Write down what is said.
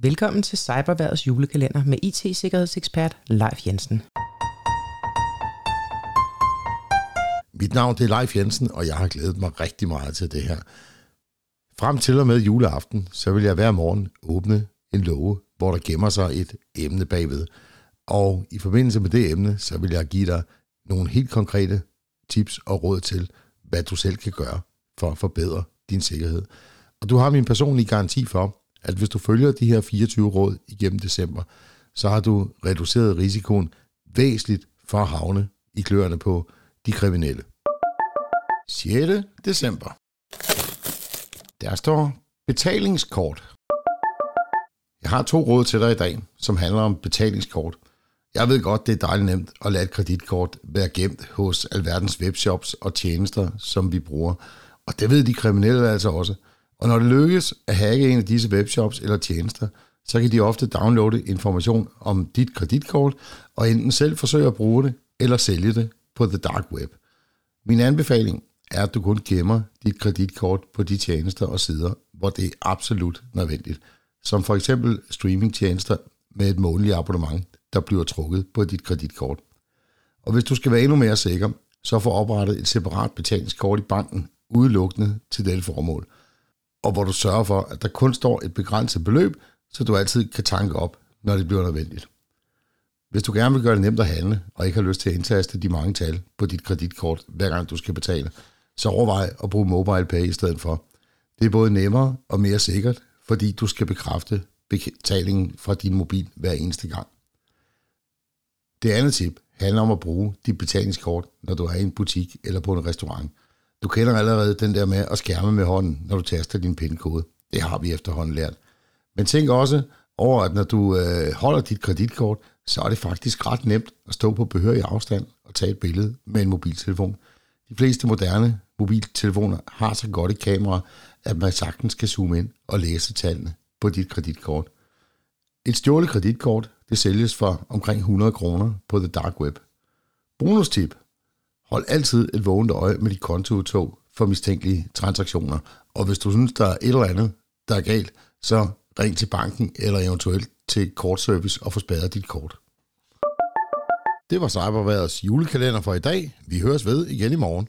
Velkommen til Cyberværdets julekalender med IT-sikkerhedsekspert Leif Jensen. Mit navn det er Leif Jensen, og jeg har glædet mig rigtig meget til det her. Frem til og med juleaften, så vil jeg hver morgen åbne en låge, hvor der gemmer sig et emne bagved. Og i forbindelse med det emne, så vil jeg give dig nogle helt konkrete tips og råd til, hvad du selv kan gøre for at forbedre din sikkerhed. Og du har min personlige garanti for, at hvis du følger de her 24 råd igennem december, så har du reduceret risikoen væsentligt for at havne i kløerne på de kriminelle. 6. december. Der står betalingskort. Jeg har to råd til dig i dag, som handler om betalingskort. Jeg ved godt, det er dejligt nemt at lade et kreditkort være gemt hos alverdens webshops og tjenester, som vi bruger. Og det ved de kriminelle altså også. Og når det lykkes at hacke en af disse webshops eller tjenester, så kan de ofte downloade information om dit kreditkort, og enten selv forsøge at bruge det, eller sælge det på the dark web. Min anbefaling er, at du kun gemmer dit kreditkort på de tjenester og sider, hvor det er absolut nødvendigt, som for eksempel streamingtjenester med et månedligt abonnement, der bliver trukket på dit kreditkort. Og hvis du skal være endnu mere sikker, så få oprettet et separat betalingskort i banken, udelukkende til dette formål, og hvor du sørger for, at der kun står et begrænset beløb, så du altid kan tanke op, når det bliver nødvendigt. Hvis du gerne vil gøre det nemt at handle, og ikke har lyst til at indtaste de mange tal på dit kreditkort, hver gang du skal betale, så overvej at bruge MobilePay i stedet for. Det er både nemmere og mere sikkert, fordi du skal bekræfte betalingen fra din mobil hver eneste gang. Det andet tip handler om at bruge dit betalingskort, når du er i en butik eller på en restaurant. Du kender allerede den der med at skærme med hånden, når du taster din pindkode. Det har vi efterhånden lært. Men tænk også over, at når du øh, holder dit kreditkort, så er det faktisk ret nemt at stå på behørig afstand og tage et billede med en mobiltelefon. De fleste moderne mobiltelefoner har så godt et kamera, at man sagtens kan zoome ind og læse tallene på dit kreditkort. Et stjålet kreditkort det sælges for omkring 100 kroner på The Dark Web. Bonustip. Hold altid et vågent øje med dit kontoudtog for mistænkelige transaktioner, og hvis du synes, der er et eller andet, der er galt, så ring til banken eller eventuelt til kortservice og få spadet dit kort. Det var Cyberværets julekalender for i dag. Vi høres ved igen i morgen.